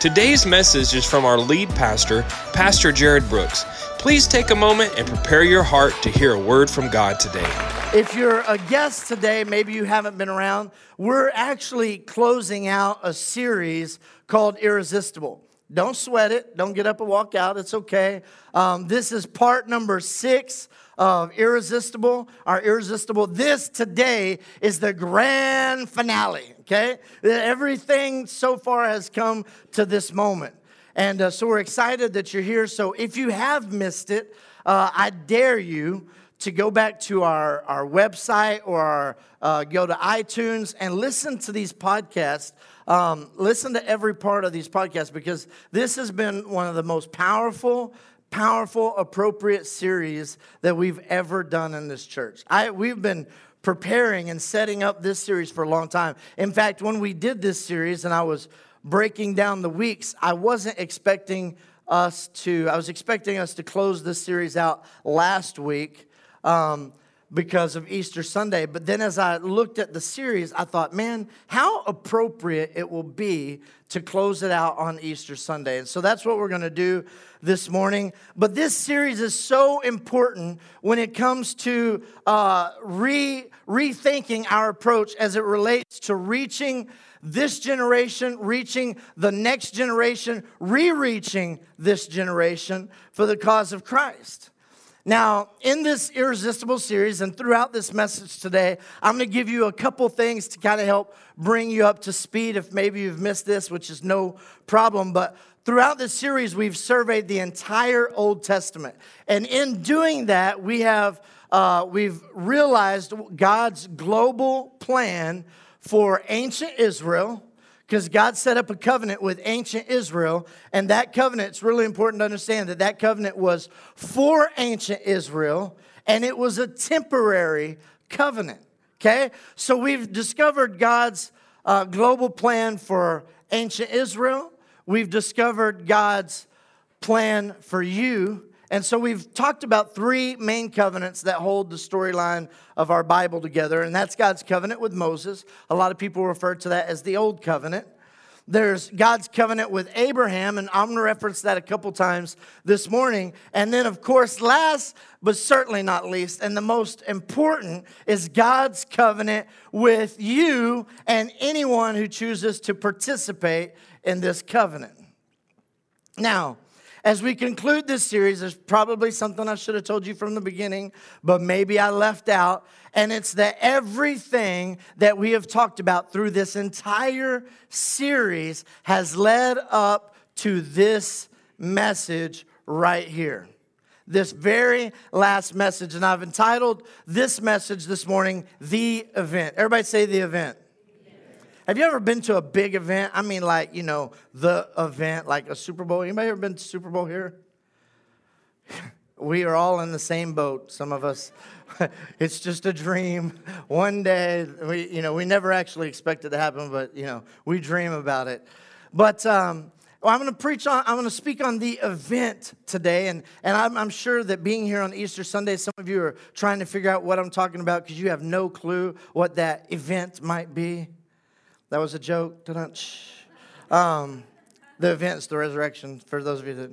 Today's message is from our lead pastor, Pastor Jarrod Brooks. Please take a moment and prepare your heart to hear a word from God today. If you're a guest today, maybe you haven't been around, we're actually closing out a series called Irresistible. Don't sweat it. Don't get up and walk out. It's okay. Um, this is part number six of Irresistible, our Irresistible. This today is the grand finale, okay? Everything so far has come to this moment. And uh, so we're excited that you're here. So if you have missed it, uh, I dare you to go back to our, our website or our, uh, go to iTunes and listen to these podcasts. Um, listen to every part of these podcasts because this has been one of the most powerful powerful, appropriate series that we've ever done in this church. I, we've been preparing and setting up this series for a long time. In fact, when we did this series and I was breaking down the weeks, I wasn't expecting us to, I was expecting us to close this series out last week. Um, because of Easter Sunday. But then as I looked at the series, I thought, man, how appropriate it will be to close it out on Easter Sunday. And so that's what we're going to do this morning. But this series is so important when it comes to uh, re- rethinking our approach as it relates to reaching this generation, reaching the next generation, re reaching this generation for the cause of Christ. Now, in this irresistible series and throughout this message today, I'm going to give you a couple things to kind of help bring you up to speed if maybe you've missed this, which is no problem. But throughout this series, we've surveyed the entire Old Testament. And in doing that, we have uh, we've realized God's global plan for ancient Israel because God set up a covenant with ancient Israel, and that covenant, it's really important to understand that that covenant was for ancient Israel, and it was a temporary covenant, okay? So we've discovered God's uh, global plan for ancient Israel, we've discovered God's plan for you and so we've talked about three main covenants that hold the storyline of our Bible together, and that's God's covenant with Moses. A lot of people refer to that as the Old Covenant. There's God's covenant with Abraham, and I'm going to reference that a couple times this morning. And then, of course, last but certainly not least, and the most important, is God's covenant with you and anyone who chooses to participate in this covenant. Now, as we conclude this series, there's probably something I should have told you from the beginning, but maybe I left out. And it's that everything that we have talked about through this entire series has led up to this message right here. This very last message. And I've entitled this message this morning, The Event. Everybody say the event. Have you ever been to a big event? I mean, like, you know, the event, like a Super Bowl. Anybody ever been to Super Bowl here? we are all in the same boat, some of us. it's just a dream. One day, we, you know, we never actually expect it to happen, but, you know, we dream about it. But, um, well, I'm going to preach on, I'm going to speak on the event today. And, and I'm, I'm, sure that being here on Easter Sunday, some of you are trying to figure out what I'm talking about because you have no clue what that event might be. That was a joke. Um, the events, the resurrection, for those of you that.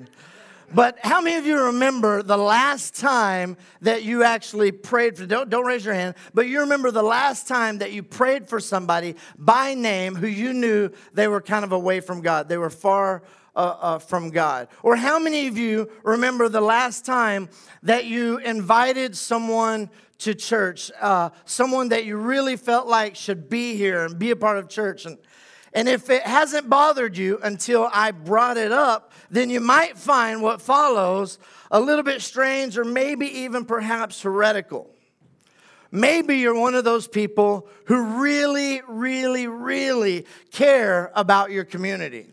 But how many of you remember the last time that you actually prayed for, don't, don't raise your hand, but you remember the last time that you prayed for somebody by name who you knew they were kind of away from God? They were far uh, uh, from God. Or how many of you remember the last time that you invited someone to church, uh, someone that you really felt like should be here and be a part of church. And, and if it hasn't bothered you until I brought it up, then you might find what follows a little bit strange or maybe even perhaps heretical. Maybe you're one of those people who really, really, really care about your community.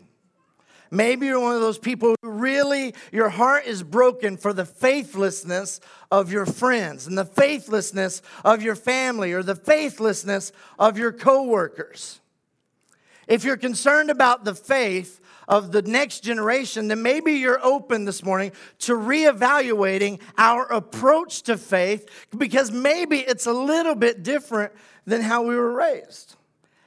Maybe you're one of those people who really, your heart is broken for the faithlessness of your friends and the faithlessness of your family or the faithlessness of your coworkers. If you're concerned about the faith of the next generation, then maybe you're open this morning to reevaluating our approach to faith because maybe it's a little bit different than how we were raised,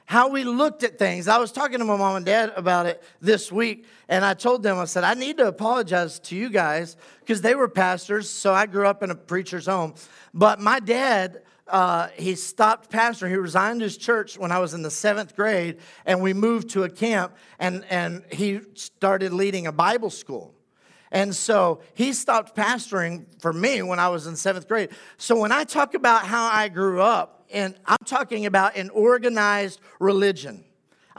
how we looked at things. I was talking to my mom and dad about it this week, and I told them, I said, I need to apologize to you guys because they were pastors, so I grew up in a preacher's home. But my dad, uh, he stopped pastoring. He resigned his church when I was in the seventh grade, and we moved to a camp, and, and he started leading a Bible school. And so he stopped pastoring for me when I was in seventh grade. So when I talk about how I grew up, and I'm talking about an organized religion.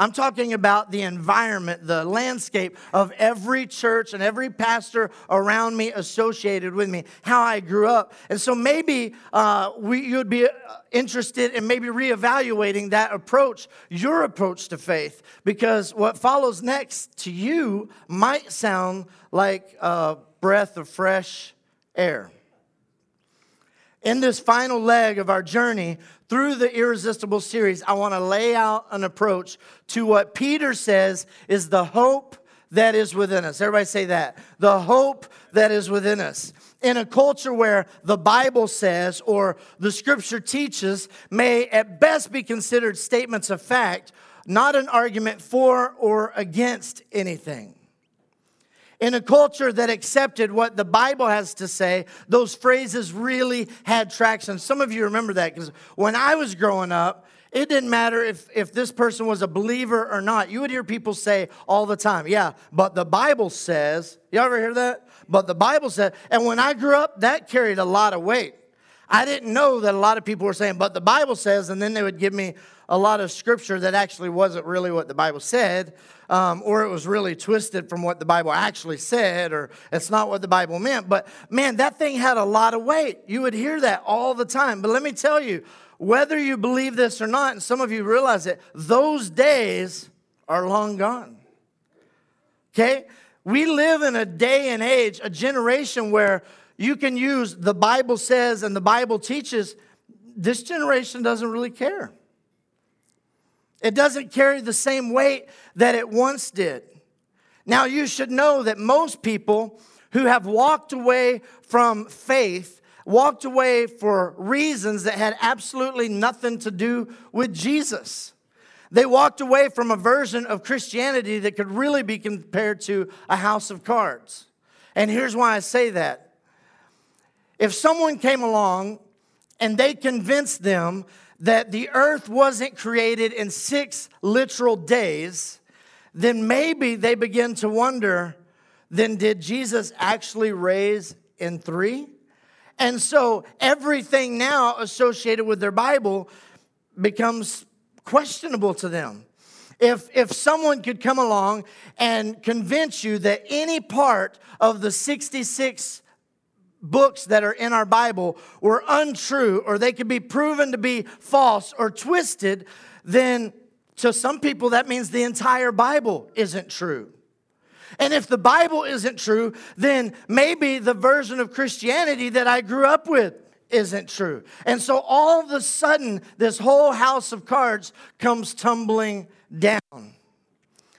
I'm talking about the environment, the landscape of every church and every pastor around me associated with me, how I grew up. And so maybe uh, we, you'd be uh, interested in maybe reevaluating that approach, your approach to faith, because what follows next to you might sound like a breath of fresh air. In this final leg of our journey through the Irresistible series, I want to lay out an approach to what Peter says is the hope that is within us. Everybody say that. The hope that is within us. In a culture where the Bible says or the scripture teaches may at best be considered statements of fact, not an argument for or against anything. In a culture that accepted what the Bible has to say, those phrases really had traction. Some of you remember that because when I was growing up, it didn't matter if, if this person was a believer or not. You would hear people say all the time, yeah, but the Bible says, you ever hear that? But the Bible said, and when I grew up, that carried a lot of weight. I didn't know that a lot of people were saying, but the Bible says, and then they would give me a lot of scripture that actually wasn't really what the Bible said um, or it was really twisted from what the Bible actually said, or it's not what the Bible meant. But man, that thing had a lot of weight. You would hear that all the time. But let me tell you, whether you believe this or not, and some of you realize it, those days are long gone. Okay? We live in a day and age, a generation where you can use the Bible says and the Bible teaches. This generation doesn't really care. It doesn't carry the same weight that it once did. Now, you should know that most people who have walked away from faith walked away for reasons that had absolutely nothing to do with Jesus. They walked away from a version of Christianity that could really be compared to a house of cards. And here's why I say that. If someone came along and they convinced them that the earth wasn't created in six literal days, then maybe they begin to wonder then did Jesus actually raise in three? And so everything now associated with their Bible becomes questionable to them. If, if someone could come along and convince you that any part of the 66 books that are in our Bible were untrue or they could be proven to be false or twisted, then to some people that means the entire Bible isn't true. And if the Bible isn't true, then maybe the version of Christianity that I grew up with isn't true. And so all of a sudden, this whole house of cards comes tumbling down.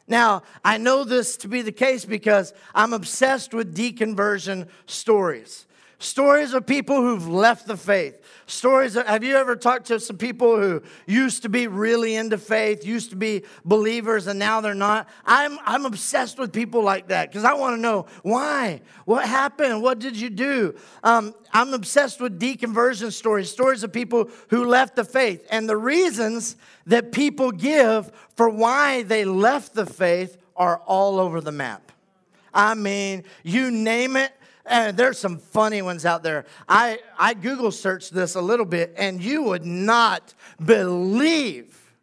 Now, I know this to be the case because I'm obsessed with deconversion stories. Stories of people who've left the faith. Stories of, have you ever talked to some people who used to be really into faith, used to be believers, and now they're not? I'm, I'm obsessed with people like that because I want to know why, what happened, what did you do? Um, I'm obsessed with deconversion stories, stories of people who left the faith. And the reasons that people give for why they left the faith are all over the map. I mean, you name it, and there's some funny ones out there. I, I Google searched this a little bit, and you would not believe,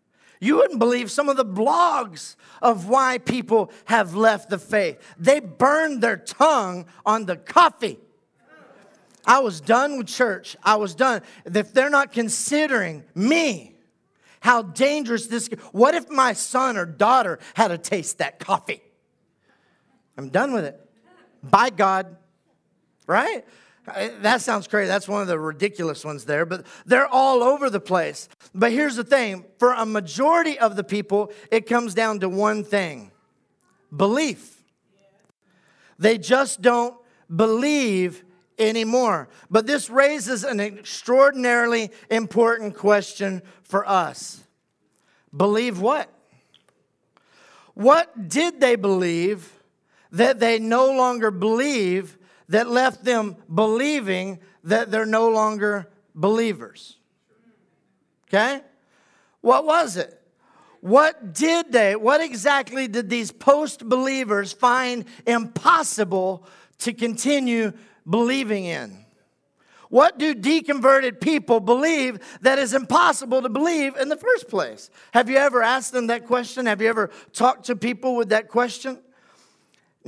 you wouldn't believe some of the blogs of why people have left the faith. They burned their tongue on the coffee. I was done with church. I was done. If they're not considering me, how dangerous this what if my son or daughter had to taste that coffee I'm done with it. By God. Right? Uh, that sounds crazy. That's one of the ridiculous ones there, but they're all over the place. But here's the thing for a majority of the people, it comes down to one thing belief. They just don't believe anymore. But this raises an extraordinarily important question for us believe what? What did they believe that they no longer believe that left them believing that they're no longer believers. Okay? What was it? What did they, what exactly did these post believers find impossible to continue believing in? What do deconverted people believe that is impossible to believe in the first place? Have you ever asked them that question? Have you ever talked to people with that question?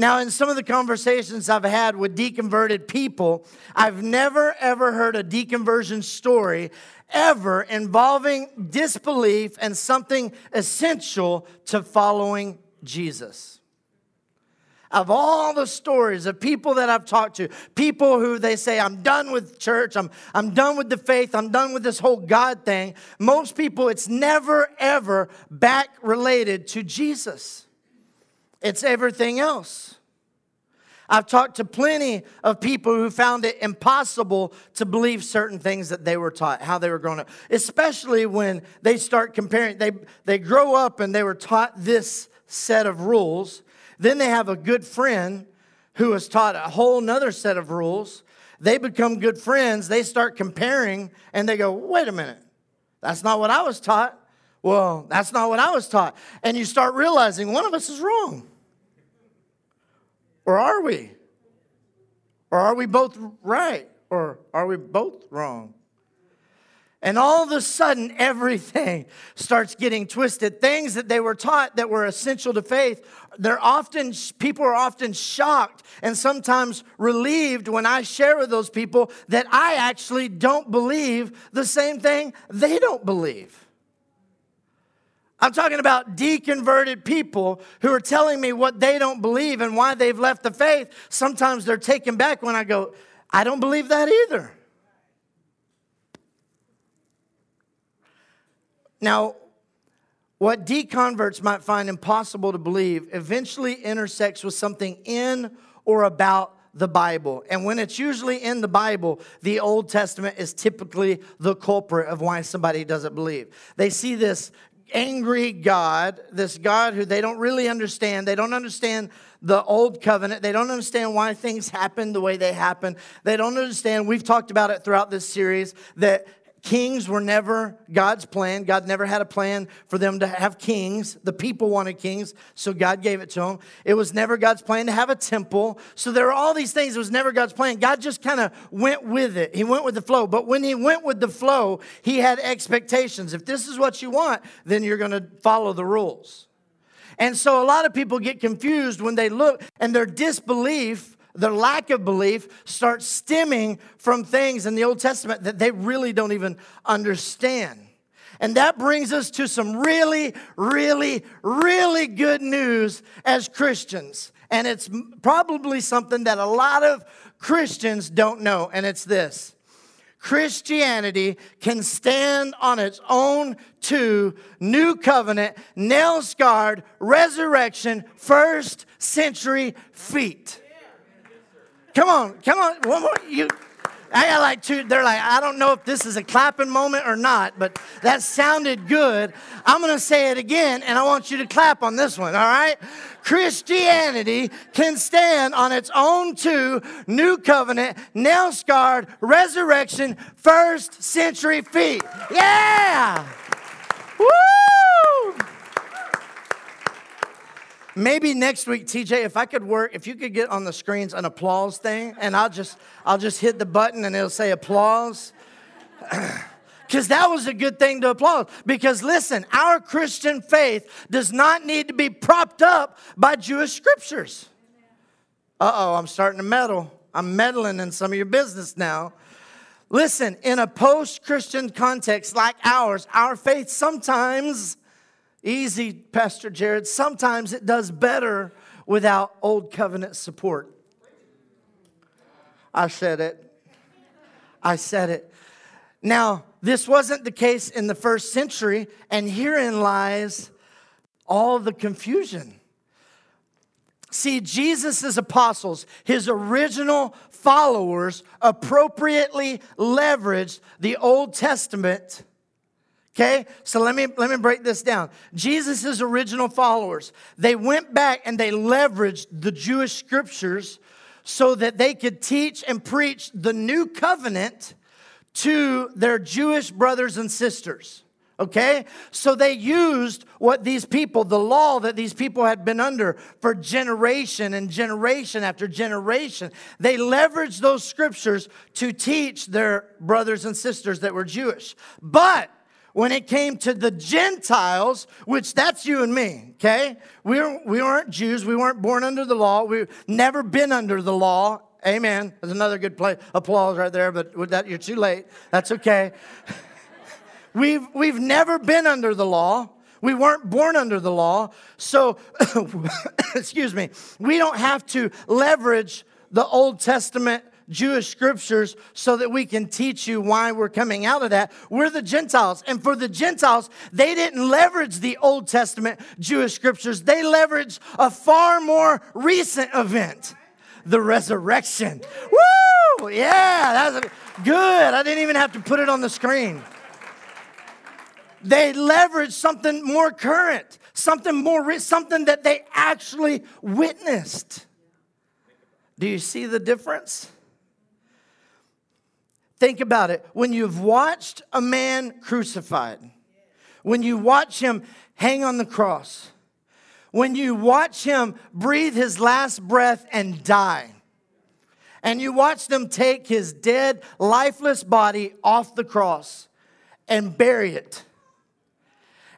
Now, in some of the conversations I've had with deconverted people, I've never ever heard a deconversion story ever involving disbelief and something essential to following Jesus. Of all the stories of people that I've talked to, people who they say, I'm done with church, I'm, I'm done with the faith, I'm done with this whole God thing, most people, it's never ever back related to Jesus it's everything else. I've talked to plenty of people who found it impossible to believe certain things that they were taught, how they were growing up, especially when they start comparing. They, they grow up and they were taught this set of rules. Then they have a good friend who is taught a whole nother set of rules. They become good friends. They start comparing and they go, wait a minute, that's not what I was taught. Well, that's not what I was taught. And you start realizing one of us is wrong. Or are we? Or are we both right? Or are we both wrong? And all of a sudden, everything starts getting twisted. Things that they were taught that were essential to faith, they're often, people are often shocked and sometimes relieved when I share with those people that I actually don't believe the same thing they don't believe. I'm talking about deconverted people who are telling me what they don't believe and why they've left the faith. Sometimes they're taken back when I go, I don't believe that either. Now, what deconverts might find impossible to believe eventually intersects with something in or about the Bible. And when it's usually in the Bible, the Old Testament is typically the culprit of why somebody doesn't believe. They see this angry God, this God who they don't really understand. They don't understand the old covenant. They don't understand why things happen the way they happen. They don't understand. We've talked about it throughout this series that Kings were never God's plan. God never had a plan for them to have kings. The people wanted kings, so God gave it to them. It was never God's plan to have a temple. So there are all these things. It was never God's plan. God just kind of went with it. He went with the flow. But when he went with the flow, he had expectations. If this is what you want, then you're going to follow the rules. And so a lot of people get confused when they look and their disbelief their lack of belief starts stemming from things in the Old Testament that they really don't even understand. And that brings us to some really, really, really good news as Christians. And it's probably something that a lot of Christians don't know, and it's this Christianity can stand on its own two new covenant, nail scarred, resurrection, first century feet. Come on, come on. One more. You, I got like two. They're like, I don't know if this is a clapping moment or not, but that sounded good. I'm going to say it again, and I want you to clap on this one, all right? Christianity can stand on its own two new covenant, nail scarred, resurrection, first century feet. Yeah! Woo! Maybe next week, TJ, if I could work, if you could get on the screens an applause thing, and I'll just I'll just hit the button and it'll say applause. Because that was a good thing to applaud. Because listen, our Christian faith does not need to be propped up by Jewish scriptures. Uh oh, I'm starting to meddle. I'm meddling in some of your business now. Listen, in a post Christian context like ours, our faith sometimes Easy, Pastor Jarrod. Sometimes it does better without old covenant support. I said it. I said it. Now, this wasn't the case in the first century, and herein lies all the confusion. See, Jesus' apostles, his original followers, appropriately leveraged the Old Testament. Okay, so let me let me break this down. Jesus' original followers, they went back and they leveraged the Jewish scriptures so that they could teach and preach the new covenant to their Jewish brothers and sisters. Okay? So they used what these people, the law that these people had been under for generation and generation after generation, they leveraged those scriptures to teach their brothers and sisters that were Jewish. But when it came to the Gentiles, which that's you and me, okay? We, were, we weren't Jews. We weren't born under the law. We've never been under the law. Amen. There's another good play, applause right there, but with that, you're too late. That's okay. we've, we've never been under the law. We weren't born under the law. So, excuse me, we don't have to leverage the Old Testament Jewish scriptures so that we can teach you why we're coming out of that. We're the Gentiles. And for the Gentiles, they didn't leverage the Old Testament Jewish scriptures, they leveraged a far more recent event the resurrection. Woo! Yeah, that's good. I didn't even have to put it on the screen. They leveraged something more current, something more, something that they actually witnessed. Do you see the difference? Think about it. When you've watched a man crucified, when you watch him hang on the cross, when you watch him breathe his last breath and die, and you watch them take his dead, lifeless body off the cross and bury it.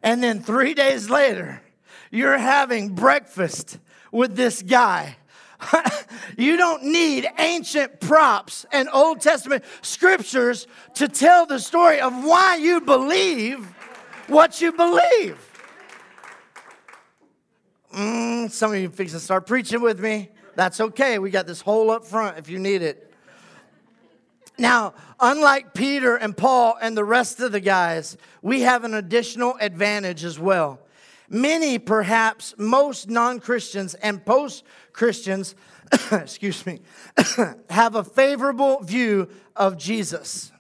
And then three days later, you're having breakfast with this guy you don't need ancient props and Old Testament scriptures to tell the story of why you believe what you believe. Mm, some of you fix to start preaching with me. That's okay. We got this hole up front if you need it. Now, unlike Peter and Paul and the rest of the guys, we have an additional advantage as well. Many, perhaps most non Christians and post Christians, excuse me, have a favorable view of Jesus.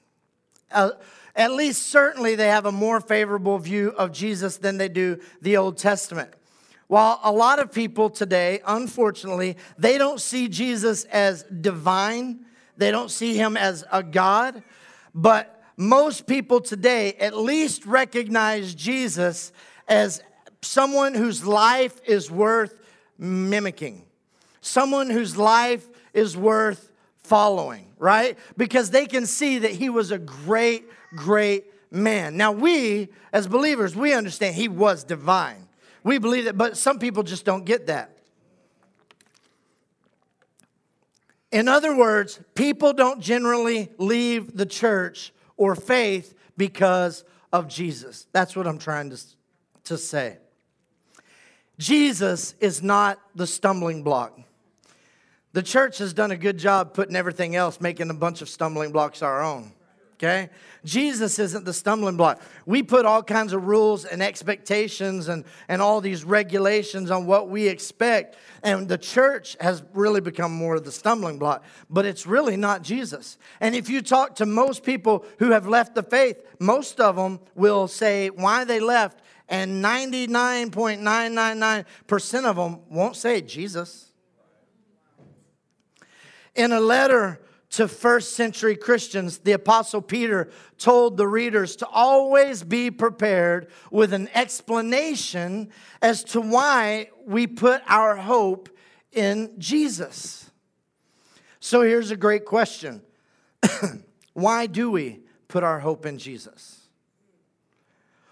Uh, at least, certainly, they have a more favorable view of Jesus than they do the Old Testament. While a lot of people today, unfortunately, they don't see Jesus as divine, they don't see him as a God, but most people today at least recognize Jesus as someone whose life is worth mimicking, someone whose life is worth following, right? Because they can see that he was a great, great man. Now, we as believers, we understand he was divine. We believe that, but some people just don't get that. In other words, people don't generally leave the church or faith because of Jesus. That's what I'm trying to, to say. Jesus is not the stumbling block. The church has done a good job putting everything else, making a bunch of stumbling blocks our own. Okay? Jesus isn't the stumbling block. We put all kinds of rules and expectations and, and all these regulations on what we expect. And the church has really become more of the stumbling block, but it's really not Jesus. And if you talk to most people who have left the faith, most of them will say why they left and 99.999% of them won't say Jesus. In a letter to first century Christians, the Apostle Peter told the readers to always be prepared with an explanation as to why we put our hope in Jesus. So here's a great question Why do we put our hope in Jesus?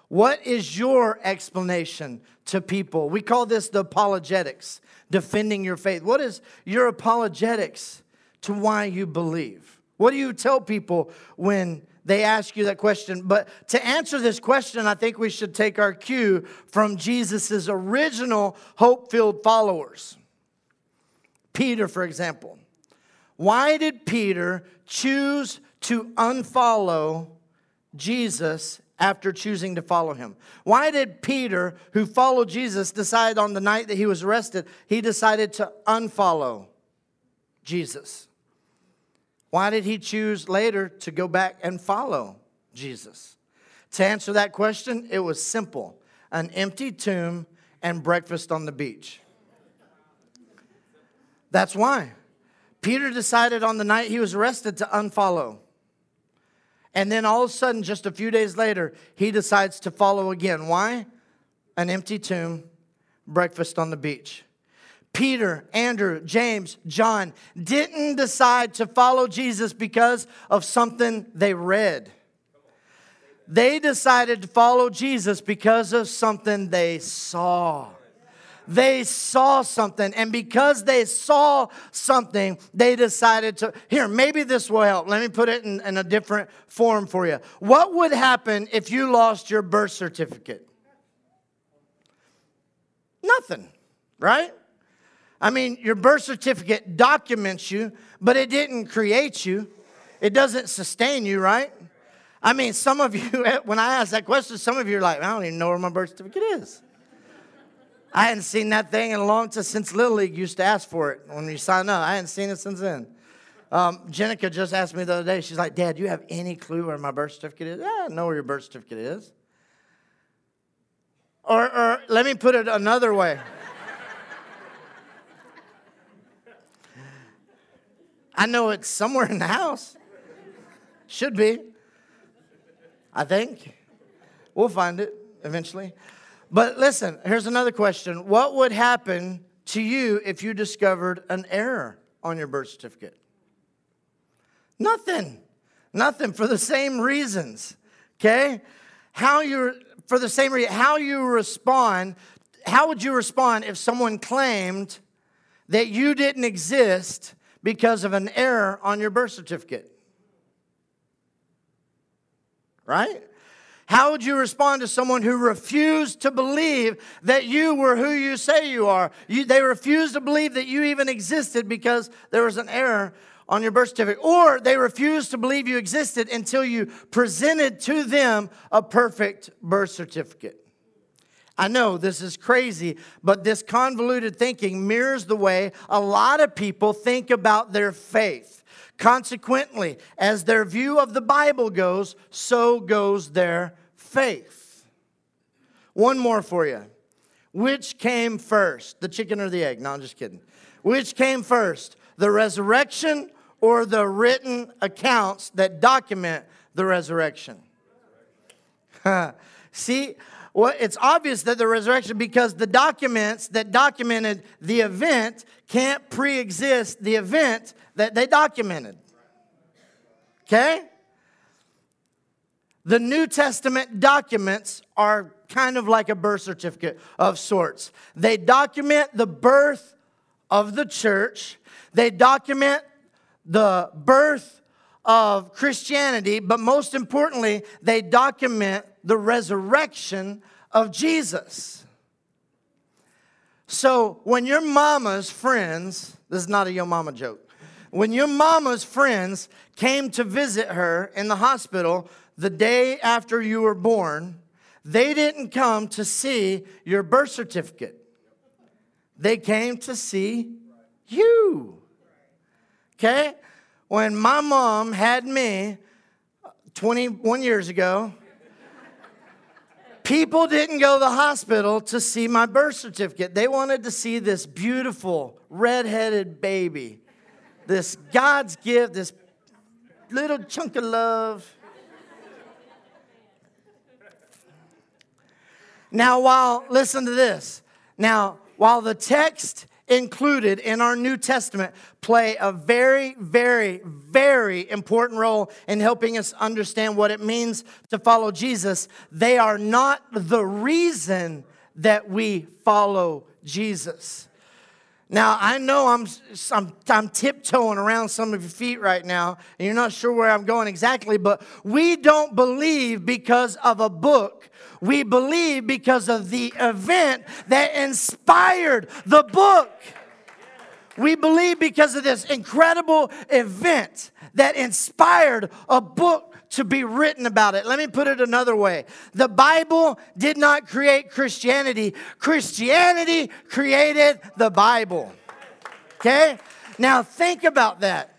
What is your explanation to people? We call this the apologetics, defending your faith. What is your apologetics to why you believe? What do you tell people when they ask you that question? But to answer this question, I think we should take our cue from Jesus' original hope filled followers. Peter, for example. Why did Peter choose to unfollow Jesus after choosing to follow him? Why did Peter, who followed Jesus, decide on the night that he was arrested, he decided to unfollow Jesus? Why did he choose later to go back and follow Jesus? To answer that question, it was simple an empty tomb and breakfast on the beach. That's why. Peter decided on the night he was arrested to unfollow. And then all of a sudden, just a few days later, he decides to follow again. Why? An empty tomb, breakfast on the beach. Peter, Andrew, James, John didn't decide to follow Jesus because of something they read. They decided to follow Jesus because of something they saw. They saw something, and because they saw something, they decided to. Here, maybe this will help. Let me put it in, in a different form for you. What would happen if you lost your birth certificate? Nothing, right? I mean, your birth certificate documents you, but it didn't create you. It doesn't sustain you, right? I mean, some of you, when I ask that question, some of you are like, I don't even know where my birth certificate is. I hadn't seen that thing in a long time since Little League used to ask for it when you sign up. I hadn't seen it since then. Um, Jenica just asked me the other day, she's like, Dad, do you have any clue where my birth certificate is? Yeah, I know where your birth certificate is. Or, or let me put it another way. I know it's somewhere in the house. Should be. I think. We'll find it eventually. But listen, here's another question. What would happen to you if you discovered an error on your birth certificate? Nothing. Nothing for the same reasons. Okay? How you for the same reason how you respond, how would you respond if someone claimed that you didn't exist because of an error on your birth certificate? right? How would you respond to someone who refused to believe that you were who you say you are? You, they refused to believe that you even existed because there was an error on your birth certificate. Or they refused to believe you existed until you presented to them a perfect birth certificate. I know this is crazy, but this convoluted thinking mirrors the way a lot of people think about their faith. Consequently, as their view of the Bible goes, so goes their faith. One more for you. Which came first, the chicken or the egg? No, I'm just kidding. Which came first, the resurrection or the written accounts that document the resurrection? See, well, it's obvious that the resurrection, because the documents that documented the event can't pre exist the event that they documented. Okay? The New Testament documents are kind of like a birth certificate of sorts. They document the birth of the church, they document the birth of Christianity, but most importantly, they document the resurrection of Jesus. So when your mama's friends, this is not a yo mama joke, when your mama's friends came to visit her in the hospital the day after you were born, they didn't come to see your birth certificate. They came to see you. Okay? When my mom had me 21 years ago, people didn't go to the hospital to see my birth certificate. They wanted to see this beautiful red-headed baby this God's gift, this little chunk of love. Now, while, listen to this. Now, while the text included in our New Testament play a very, very, very important role in helping us understand what it means to follow Jesus, they are not the reason that we follow Jesus. Now, I know I'm, I'm, I'm, tiptoeing around some of your feet right now, and you're not sure where I'm going exactly, but we don't believe because of a book. We believe because of the event that inspired the book. We believe because of this incredible event that inspired a book to be written about it. Let me put it another way the Bible did not create Christianity, Christianity created the Bible. Okay? Now think about that.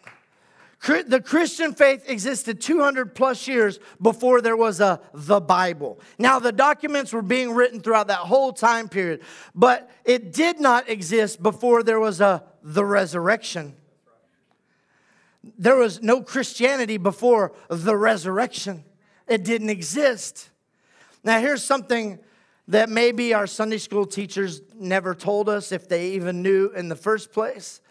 The Christian faith existed 200 plus years before there was a the Bible. Now the documents were being written throughout that whole time period, but it did not exist before there was a the resurrection. There was no Christianity before the resurrection. It didn't exist. Now here's something that maybe our Sunday school teachers never told us if they even knew in the first place.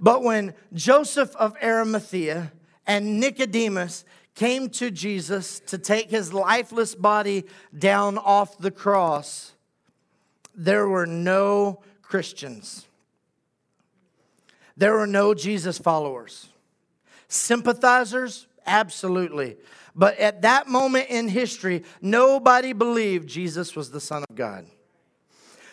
But when Joseph of Arimathea and Nicodemus came to Jesus to take his lifeless body down off the cross, there were no Christians. There were no Jesus followers. Sympathizers? Absolutely. But at that moment in history, nobody believed Jesus was the Son of God.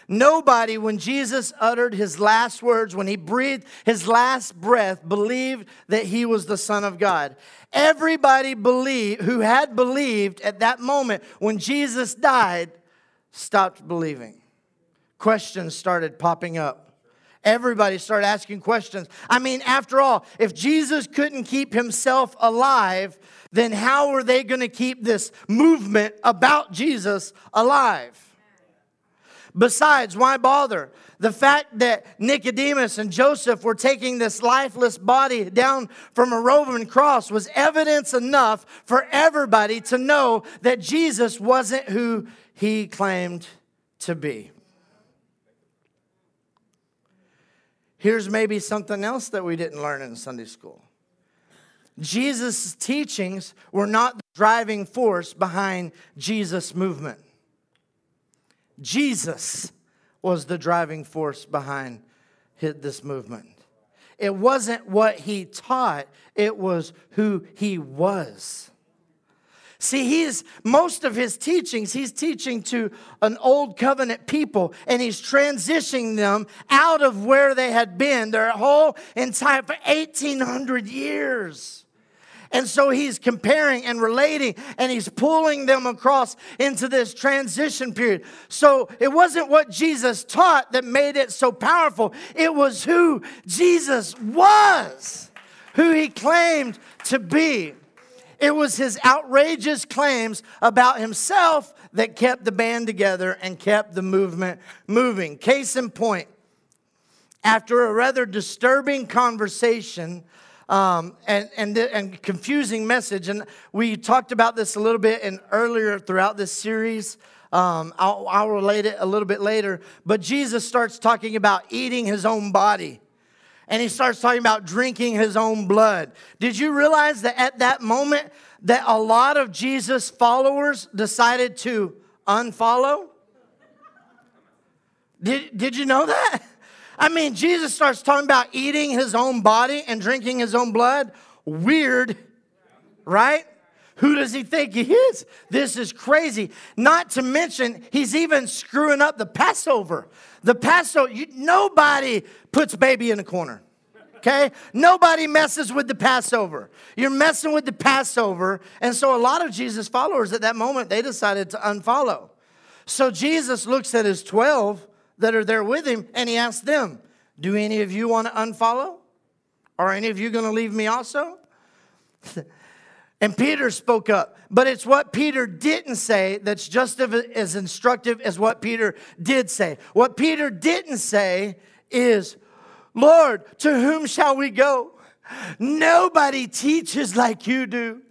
Nobody, when Jesus uttered his last words, when he breathed his last breath, believed that he was the Son of God. Everybody believed, who had believed at that moment when Jesus died, stopped believing. Questions started popping up. Everybody started asking questions. I mean, after all, if Jesus couldn't keep himself alive, then how are they going to keep this movement about Jesus alive? Besides, why bother? The fact that Nicodemus and Joseph were taking this lifeless body down from a Roman cross was evidence enough for everybody to know that Jesus wasn't who he claimed to be. Here's maybe something else that we didn't learn in Sunday school. Jesus' teachings were not the driving force behind Jesus' movement. Jesus was the driving force behind this movement. It wasn't what he taught, it was who he was. See, he's most of his teachings, he's teaching to an old covenant people and he's transitioning them out of where they had been their whole entire for 1800 years. And so he's comparing and relating and he's pulling them across into this transition period. So it wasn't what Jesus taught that made it so powerful, it was who Jesus was, who he claimed to be. It was his outrageous claims about himself that kept the band together and kept the movement moving. Case in point, after a rather disturbing conversation um, and, and, and confusing message. And we talked about this a little bit and earlier throughout this series. Um, I'll, I'll relate it a little bit later. But Jesus starts talking about eating his own body. And he starts talking about drinking his own blood. Did you realize that at that moment that a lot of Jesus followers decided to unfollow? Did, did you know that? I mean, Jesus starts talking about eating his own body and drinking his own blood. Weird, right? Who does he think he is? This is crazy. Not to mention, he's even screwing up the Passover. The Passover, you, nobody puts baby in a corner. Okay? Nobody messes with the Passover. You're messing with the Passover. And so a lot of Jesus' followers at that moment, they decided to unfollow. So Jesus looks at his 12 that are there with him and he asked them, Do any of you want to unfollow? Are any of you going to leave me also? and Peter spoke up. But it's what Peter didn't say that's just as instructive as what Peter did say. What Peter didn't say is, Lord, to whom shall we go? Nobody teaches like you do.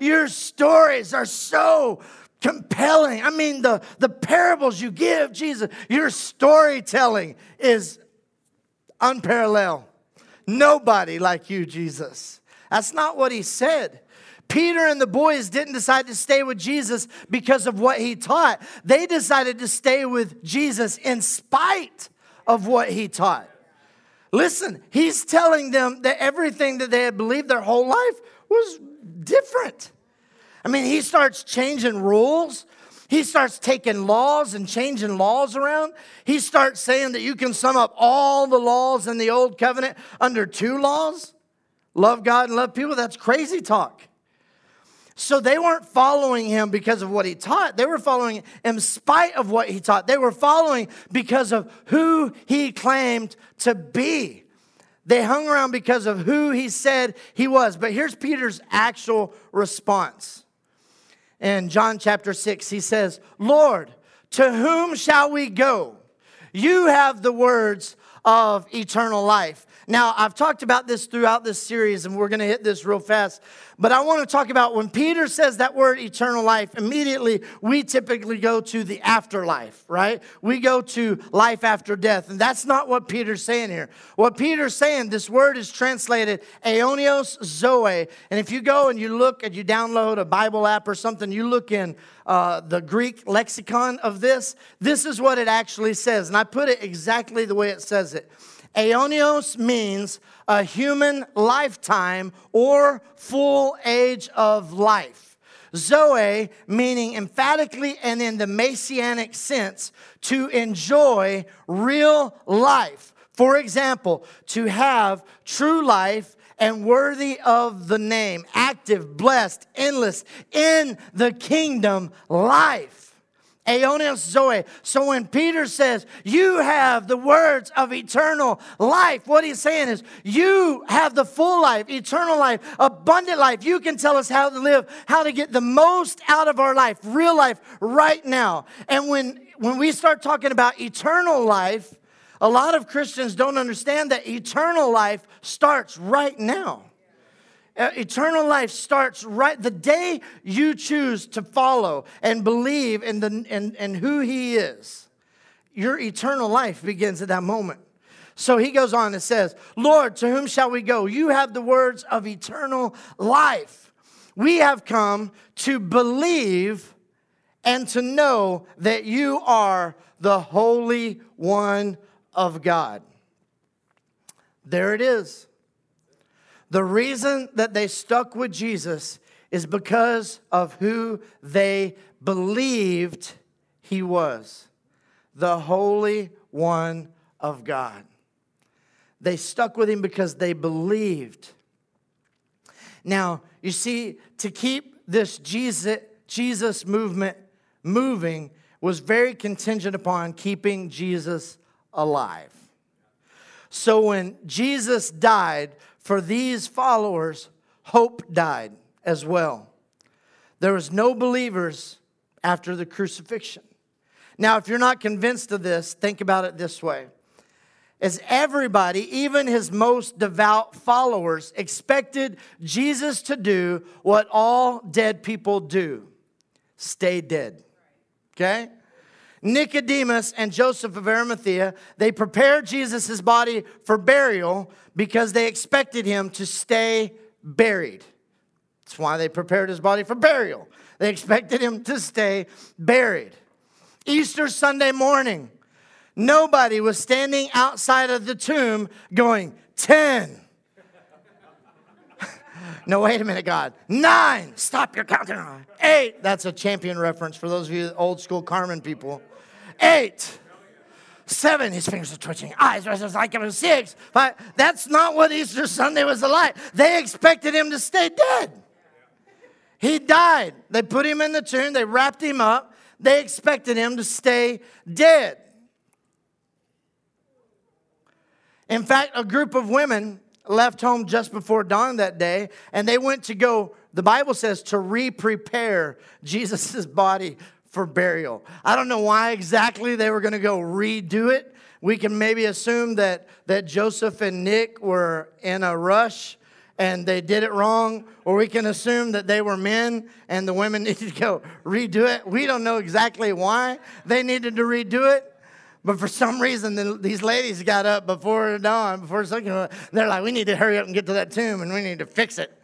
Your stories are so compelling. I mean, the, the parables you give, Jesus, your storytelling is unparalleled. Nobody like you, Jesus. That's not what he said. Peter and the boys didn't decide to stay with Jesus because of what he taught. They decided to stay with Jesus in spite of what he taught. Listen, he's telling them that everything that they had believed their whole life was different. I mean, he starts changing rules. He starts taking laws and changing laws around. He starts saying that you can sum up all the laws in the old covenant under two laws love God and love people. That's crazy talk. So they weren't following him because of what he taught. They were following in spite of what he taught. They were following because of who he claimed to be. They hung around because of who he said he was. But here's Peter's actual response in John chapter 6, he says, Lord, to whom shall we go? You have the words of eternal life. Now, I've talked about this throughout this series, and we're going to hit this real fast. But I want to talk about when Peter says that word eternal life, immediately we typically go to the afterlife, right? We go to life after death. And that's not what Peter's saying here. What Peter's saying, this word is translated aionios zoe. And if you go and you look and you download a Bible app or something, you look in uh, the Greek lexicon of this, this is what it actually says. And I put it exactly the way it says it. Aionios means a human lifetime or full age of life. Zoe, meaning emphatically and in the messianic sense, to enjoy real life. For example, to have true life and worthy of the name, active, blessed, endless, in the kingdom life. Aionios Zoe. So when Peter says, You have the words of eternal life, what he's saying is, You have the full life, eternal life, abundant life. You can tell us how to live, how to get the most out of our life, real life, right now. And when, when we start talking about eternal life, a lot of Christians don't understand that eternal life starts right now. Uh, eternal life starts right the day you choose to follow and believe in, the, in, in who He is. Your eternal life begins at that moment. So he goes on and says, Lord, to whom shall we go? You have the words of eternal life. We have come to believe and to know that you are the Holy One of God. There it is. The reason that they stuck with Jesus is because of who they believed he was the Holy One of God. They stuck with him because they believed. Now, you see, to keep this Jesus, Jesus movement moving was very contingent upon keeping Jesus alive. So when Jesus died, for these followers, hope died as well. There was no believers after the crucifixion. Now, if you're not convinced of this, think about it this way. As everybody, even his most devout followers, expected Jesus to do what all dead people do stay dead. Okay? Nicodemus and Joseph of Arimathea, they prepared Jesus' body for burial because they expected him to stay buried. That's why they prepared his body for burial. They expected him to stay buried. Easter Sunday morning, nobody was standing outside of the tomb going, 10. no, wait a minute, God. Nine. Stop your counting. Eight. That's a champion reference for those of you old school Carmen people eight. Seven, his fingers are twitching. Eyes like it was six. Five. That's not what Easter Sunday was like. They expected him to stay dead. He died. They put him in the tomb, they wrapped him up. They expected him to stay dead. In fact, a group of women left home just before dawn that day, and they went to go, the Bible says, to re prepare Jesus' body for burial. I don't know why exactly they were going to go redo it. We can maybe assume that, that Joseph and Nick were in a rush and they did it wrong, or we can assume that they were men and the women needed to go redo it. We don't know exactly why they needed to redo it. But for some reason, the, these ladies got up before dawn, before second. They're like, we need to hurry up and get to that tomb and we need to fix it.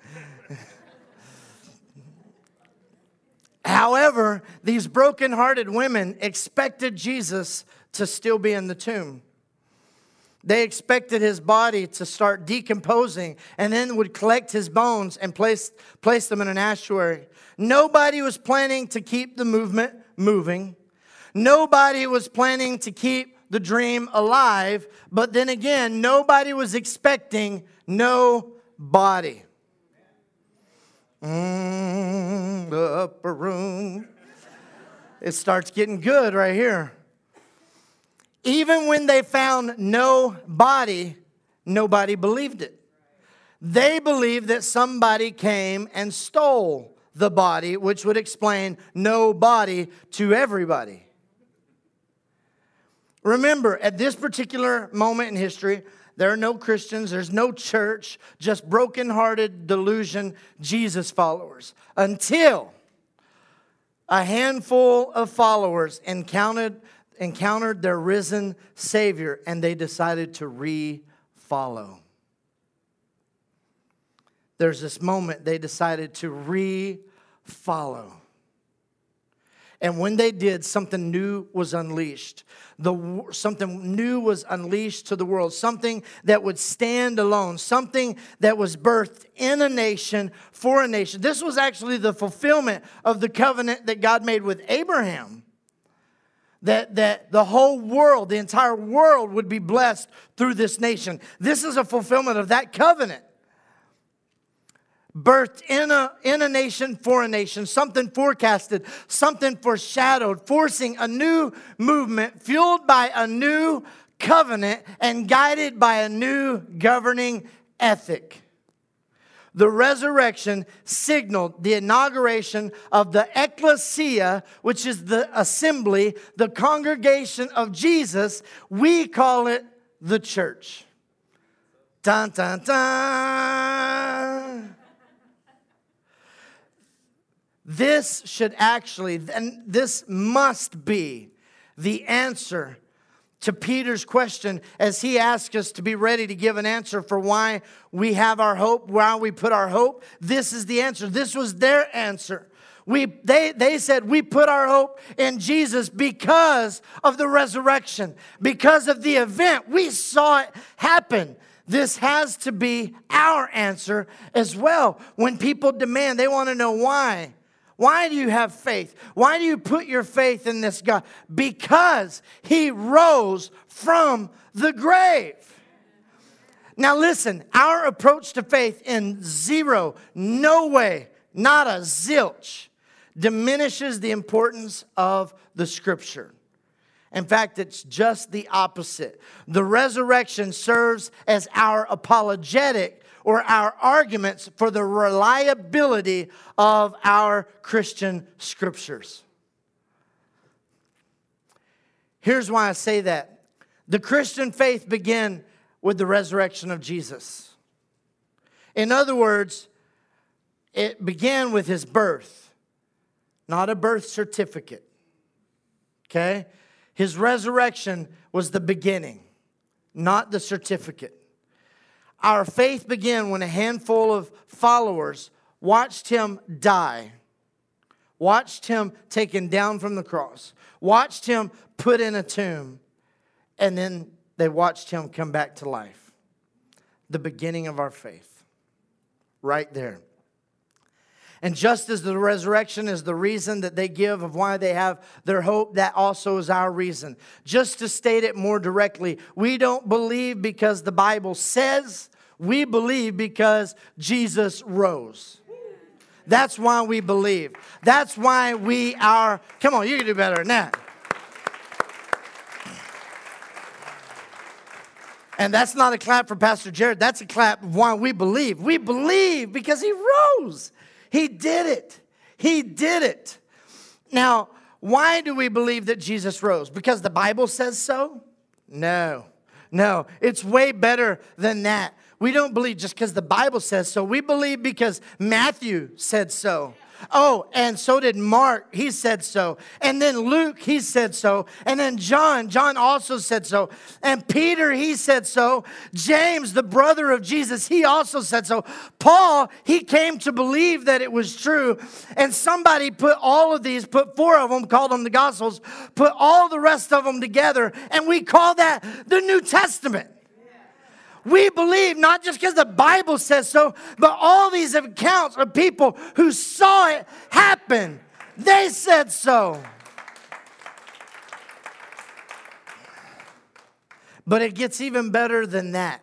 However, these broken-hearted women expected Jesus to still be in the tomb. They expected his body to start decomposing and then would collect his bones and place, place them in an estuary. Nobody was planning to keep the movement moving. Nobody was planning to keep the dream alive, but then again, nobody was expecting no body. Mm, the upper room. It starts getting good right here. Even when they found no body, nobody believed it. They believed that somebody came and stole the body, which would explain no body to everybody. Remember, at this particular moment in history, there are no Christians, there's no church, just broken-hearted delusion Jesus followers until a handful of followers encountered, encountered their risen Savior and they decided to re follow. There's this moment they decided to re follow. And when they did, something new was unleashed. The, something new was unleashed to the world, something that would stand alone, something that was birthed in a nation for a nation. This was actually the fulfillment of the covenant that God made with Abraham. That, that the whole world, the entire world would be blessed through this nation. This is a fulfillment of that covenant birthed in a, in a nation for a nation, something forecasted, something foreshadowed, forcing a new movement fueled by a new covenant and guided by a new governing ethic. The resurrection signaled the inauguration of the ecclesia, which is the assembly, the congregation of Jesus. We call it the church. Dun, dun, dun. This should actually, and this must be the answer to Peter's question as he asks us to be ready to give an answer for why we have our hope, why we put our hope. This is the answer. This was their answer. We, they, they said, We put our hope in Jesus because of the resurrection, because of the event. We saw it happen. This has to be our answer as well. When people demand, they want to know why. Why do you have faith? Why do you put your faith in this God? Because he rose from the grave. Now, listen, our approach to faith in zero, no way, not a zilch, diminishes the importance of the scripture. In fact, it's just the opposite. The resurrection serves as our apologetic or our arguments for the reliability of our Christian scriptures. Here's why I say that. The Christian faith began with the resurrection of Jesus. In other words, it began with his birth, not a birth certificate. Okay? His resurrection was the beginning, not the certificate. Our faith began when a handful of followers watched him die, watched him taken down from the cross, watched him put in a tomb, and then they watched him come back to life. The beginning of our faith, right there. And just as the resurrection is the reason that they give of why they have their hope, that also is our reason. Just to state it more directly, we don't believe because the Bible says, we believe because Jesus rose. That's why we believe. That's why we are, come on, you can do better than that. And that's not a clap for Pastor Jarrod. That's a clap of why we believe. We believe because he rose. He did it. He did it. Now, why do we believe that Jesus rose? Because the Bible says so? No. No, it's way better than that. We don't believe just because the Bible says so. We believe because Matthew said so. Oh, and so did Mark. He said so. And then Luke, he said so. And then John, John also said so. And Peter, he said so. James, the brother of Jesus, he also said so. Paul, he came to believe that it was true. And somebody put all of these, put four of them, called them the Gospels, put all the rest of them together. And we call that the New Testament. We believe not just because the Bible says so, but all these accounts of people who saw it happen. They said so. But it gets even better than that.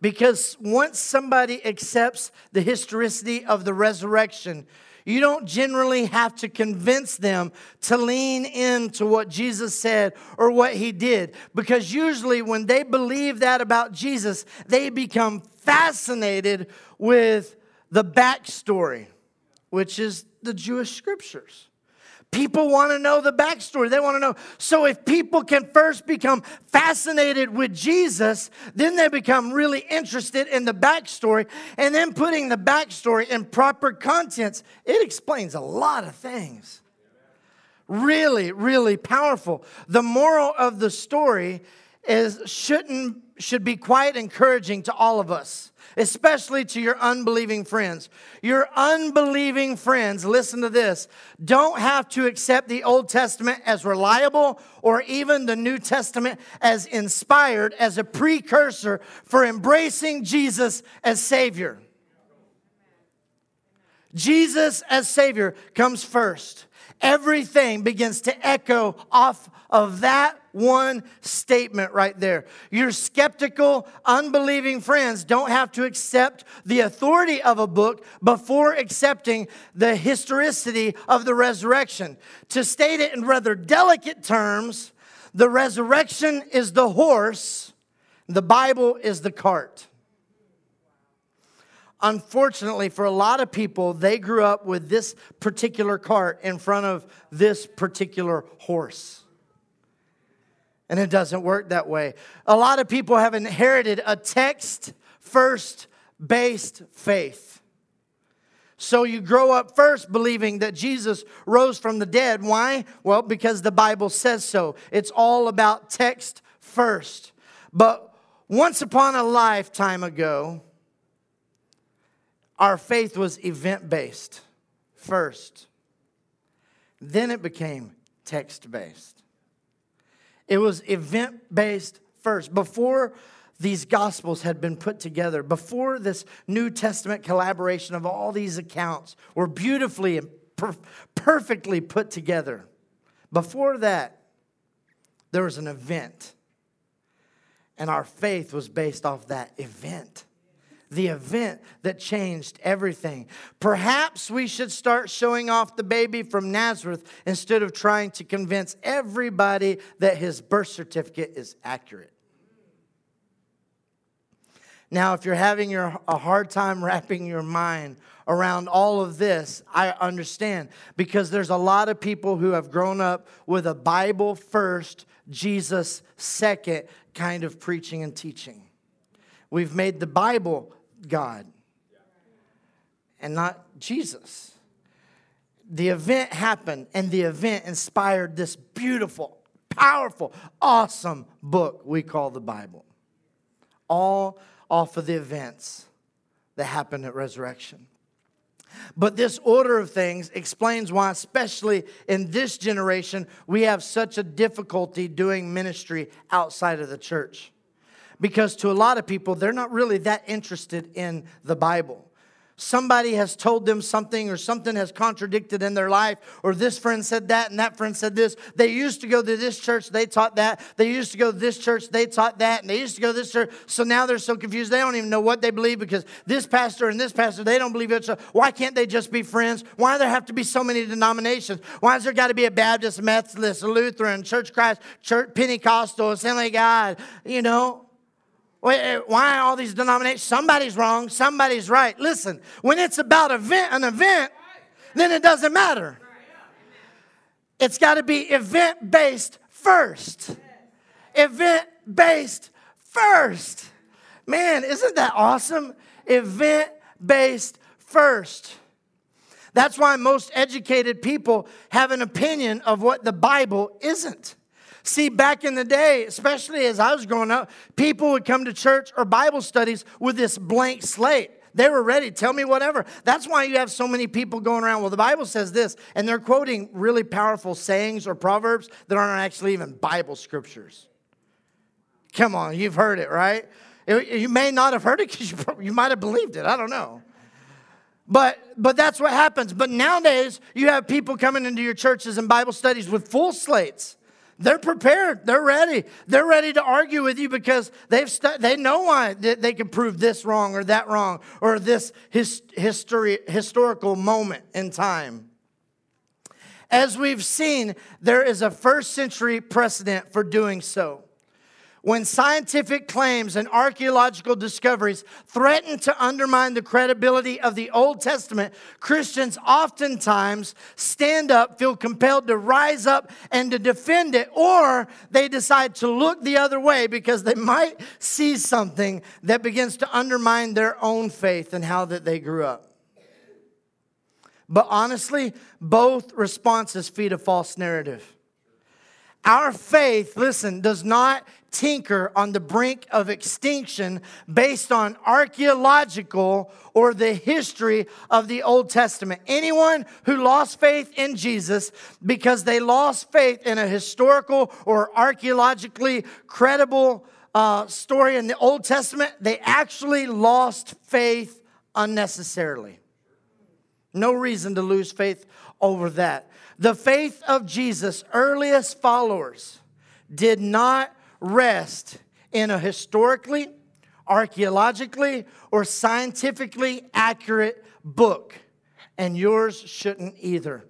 Because once somebody accepts the historicity of the resurrection, you don't generally have to convince them to lean into what Jesus said or what he did. Because usually, when they believe that about Jesus, they become fascinated with the backstory, which is the Jewish scriptures. People want to know the backstory. They want to know. So, if people can first become fascinated with Jesus, then they become really interested in the backstory. And then putting the backstory in proper contents, it explains a lot of things. Really, really powerful. The moral of the story is shouldn't should be quite encouraging to all of us especially to your unbelieving friends. Your unbelieving friends, listen to this, don't have to accept the Old Testament as reliable or even the New Testament as inspired as a precursor for embracing Jesus as Savior. Jesus as Savior comes first. Everything begins to echo off of that one statement right there. Your skeptical, unbelieving friends don't have to accept the authority of a book before accepting the historicity of the resurrection. To state it in rather delicate terms, the resurrection is the horse, the Bible is the cart. Unfortunately, for a lot of people, they grew up with this particular cart in front of this particular horse. And it doesn't work that way. A lot of people have inherited a text first based faith. So you grow up first believing that Jesus rose from the dead. Why? Well, because the Bible says so. It's all about text first. But once upon a lifetime ago, our faith was event based first. Then it became text based. It was event based first. Before these gospels had been put together, before this New Testament collaboration of all these accounts were beautifully and per- perfectly put together, before that, there was an event. And our faith was based off that event the event that changed everything. Perhaps we should start showing off the baby from Nazareth instead of trying to convince everybody that his birth certificate is accurate. Now, if you're having your, a hard time wrapping your mind around all of this, I understand because there's a lot of people who have grown up with a Bible first, Jesus second kind of preaching and teaching. We've made the Bible God and not Jesus. The event happened, and the event inspired this beautiful, powerful, awesome book we call the Bible. All off of the events that happened at resurrection. But this order of things explains why, especially in this generation, we have such a difficulty doing ministry outside of the church because to a lot of people, they're not really that interested in the Bible. Somebody has told them something, or something has contradicted in their life, or this friend said that, and that friend said this. They used to go to this church, they taught that. They used to go to this church, they taught that, and they used to go to this church. So now they're so confused, they don't even know what they believe because this pastor and this pastor, they don't believe it. So why can't they just be friends? Why do there have to be so many denominations? Why has there got to be a Baptist, Methodist, Lutheran, Church Christ, Church Pentecostal, Assembly God? You know, Eh, why all these denominations? Somebody's wrong, somebody's right. Listen, when it's about event, an event, then it doesn't matter. It's got to be event based first. Event based first. Man, isn't that awesome? Event based first. That's why most educated people have an opinion of what the Bible isn't. See, back in the day, especially as I was growing up, people would come to church or Bible studies with this blank slate. They were ready. Tell me whatever. That's why you have so many people going around. Well, the Bible says this, and they're quoting really powerful sayings or proverbs that aren't actually even Bible scriptures. Come on, you've heard it, right? You may not have heard it because you, you might have believed it. I don't know. But but that's what happens. But nowadays, you have people coming into your churches and Bible studies with full slates They're prepared. They're ready. They're ready to argue with you because they've stu- they know why they can prove this wrong or that wrong or this his- history, historical moment in time. As we've seen, there is a first century precedent for doing so when scientific claims and archaeological discoveries threaten to undermine the credibility of the Old Testament, Christians oftentimes stand up, feel compelled to rise up and to defend it, or they decide to look the other way because they might see something that begins to undermine their own faith and how that they grew up. But honestly, both responses feed a false narrative. Our faith, listen, does not tinker on the brink of extinction based on archaeological or the history of the Old Testament. Anyone who lost faith in Jesus because they lost faith in a historical or archaeologically credible uh, story in the Old Testament, they actually lost faith unnecessarily. No reason to lose faith over that. The faith of Jesus' earliest followers did not rest in a historically, archaeologically, or scientifically accurate book, and yours shouldn't either.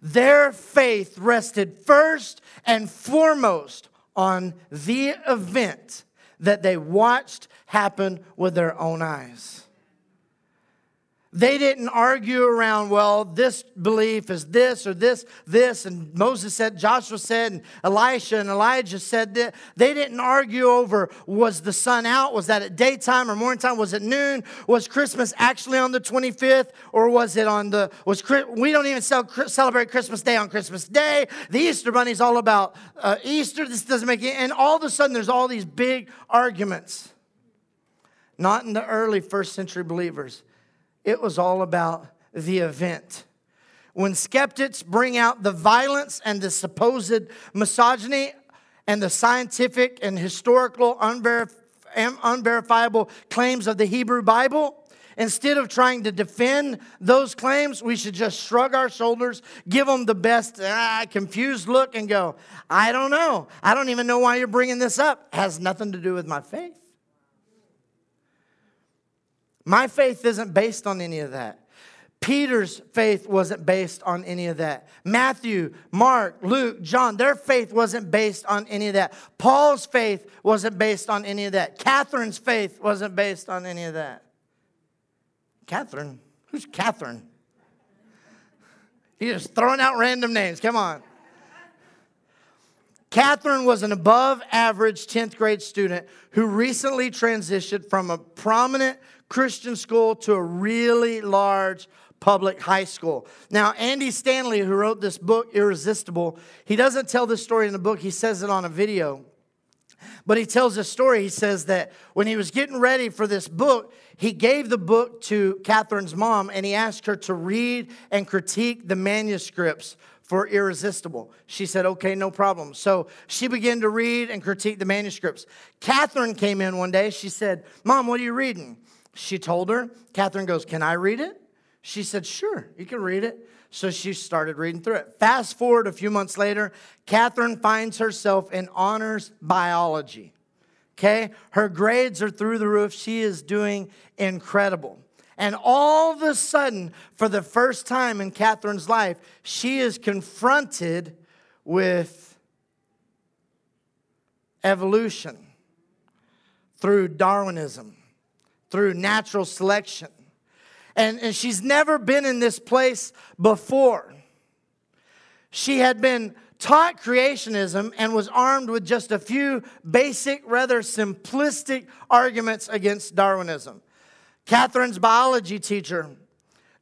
Their faith rested first and foremost on the event that they watched happen with their own eyes. They didn't argue around, well, this belief is this or this, this, and Moses said, Joshua said, and Elisha and Elijah said that. They didn't argue over was the sun out? Was that at daytime or morning time? Was it noon? Was Christmas actually on the 25th? Or was it on the, was, we don't even celebrate Christmas Day on Christmas Day. The Easter Bunny is all about uh, Easter. This doesn't make it, and all of a sudden there's all these big arguments. Not in the early first century believers. It was all about the event. When skeptics bring out the violence and the supposed misogyny and the scientific and historical unverif- unverifiable claims of the Hebrew Bible, Instead of trying to defend those claims, we should just shrug our shoulders, give them the best ah, confused look, and go, I don't know. I don't even know why you're bringing this up. It has nothing to do with my faith. My faith isn't based on any of that. Peter's faith wasn't based on any of that. Matthew, Mark, Luke, John, their faith wasn't based on any of that. Paul's faith wasn't based on any of that. Catherine's faith wasn't based on any of that. Catherine? Who's Catherine? You're just throwing out random names. Come on. Catherine was an above average 10th grade student who recently transitioned from a prominent Christian school to a really large public high school. Now, Andy Stanley, who wrote this book, Irresistible, he doesn't tell this story in the book, he says it on a video. But he tells a story. He says that when he was getting ready for this book, he gave the book to Catherine's mom and he asked her to read and critique the manuscripts for Irresistible. She said, okay, no problem. So she began to read and critique the manuscripts. Catherine came in one day. She said, Mom, what are you reading? She told her. Catherine goes, Can I read it? She said, Sure, you can read it. So she started reading through it. Fast forward a few months later, Catherine finds herself in honors biology. Okay? Her grades are through the roof. She is doing incredible. And all of a sudden, for the first time in Catherine's life, she is confronted with evolution through Darwinism through natural selection. And, and she's never been in this place before. She had been taught creationism and was armed with just a few basic, rather simplistic arguments against Darwinism. Catherine's biology teacher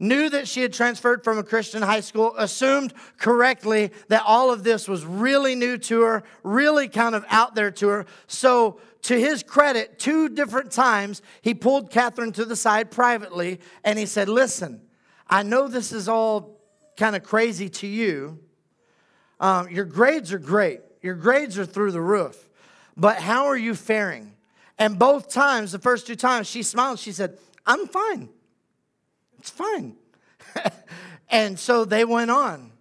knew that she had transferred from a Christian high school, assumed correctly that all of this was really new to her, really kind of out there to her. So, to his credit, two different times, he pulled Catherine to the side privately and he said, Listen, I know this is all kind of crazy to you. Um, your grades are great, your grades are through the roof, but how are you faring? And both times, the first two times, she smiled. She said, I'm fine. It's fine. and so they went on.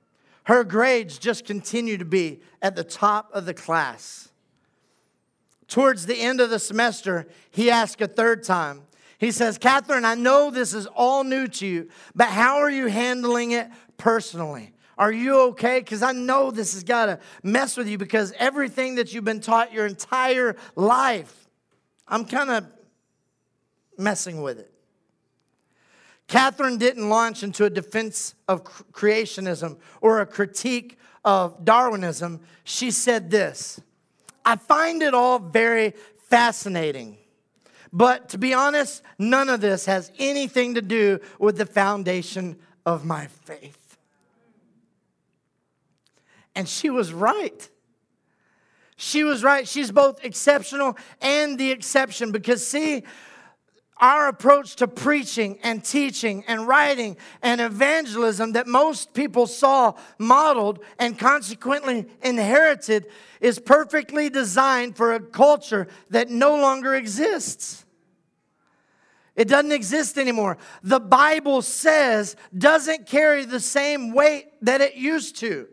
her grades just continue to be at the top of the class. Towards the end of the semester, he asked a third time. He says, Catherine, I know this is all new to you, but how are you handling it personally? Are you okay? Because I know this has got to mess with you because everything that you've been taught your entire life, I'm kind of messing with it. Catherine didn't launch into a defense of creationism or a critique of Darwinism. She said this I find it all very fascinating. But to be honest, none of this has anything to do with the foundation of my faith. And she was right. She was right. She's both exceptional and the exception because, see, our approach to preaching and teaching and writing and evangelism that most people saw modeled and consequently inherited is perfectly designed for a culture that no longer exists. It doesn't exist anymore. The Bible says doesn't carry the same weight that it used to.